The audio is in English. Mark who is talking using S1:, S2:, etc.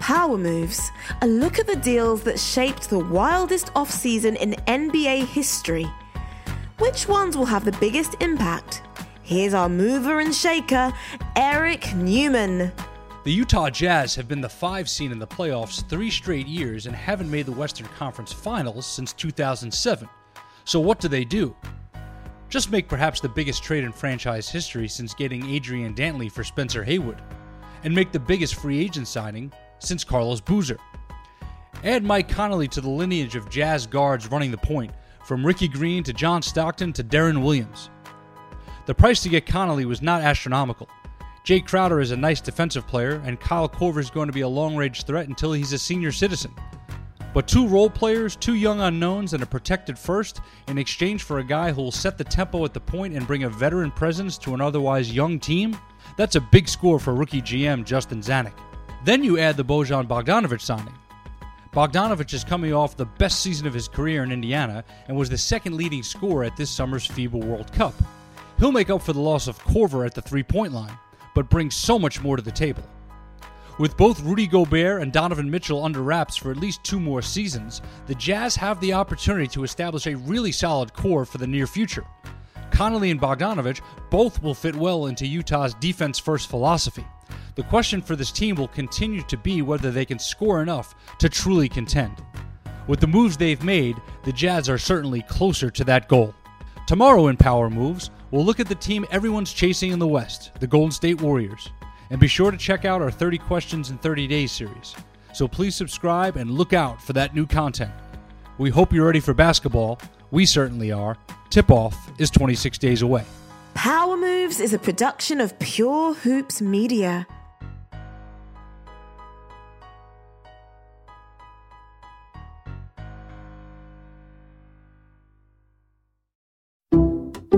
S1: Power Moves, a look at the deals that shaped the wildest offseason in NBA history. Which ones will have the biggest impact? Here's our mover and shaker, Eric Newman.
S2: The Utah Jazz have been the five seed in the playoffs three straight years and haven't made the Western Conference Finals since 2007. So, what do they do? Just make perhaps the biggest trade in franchise history since getting Adrian Dantley for Spencer Haywood, and make the biggest free agent signing since Carlos Boozer. Add Mike Conley to the lineage of Jazz guards running the point, from Ricky Green to John Stockton to Deron Williams. The price to get Conley was not astronomical. Jae Crowder is a nice defensive player, and Kyle Korver is going to be a long range threat until he's a senior citizen. But two role players, two young unknowns, and a protected first in exchange for a guy who will set the tempo at the point and bring a veteran presence to an otherwise young team? That's a big score for rookie GM Justin Zanik. Then you add the Bojan Bogdanovic signing. Bogdanovic is coming off the best season of his career in Indiana and was the second leading scorer at this summer's FIBA World Cup. He'll make up for the loss of Korver at the three point line, but brings so much more to the table. With both Rudy Gobert and Donovan Mitchell under wraps for at least two more seasons, the Jazz have the opportunity to establish a really solid core for the near future. Conley and Bogdanovic both will fit well into Utah's defense first philosophy. The question for this team will continue to be whether they can score enough to truly contend. With the moves they've made, the Jazz are certainly closer to that goal. Tomorrow in Power Moves, we'll look at the team everyone's chasing in the West, the Golden State Warriors. And be sure to check out our 30 Questions in 30 Days series. So please subscribe and look out for that new content. We hope you're ready for basketball. We certainly are. Tip off is 26 days away.
S1: Power Moves is a production of Pure Hoops Media.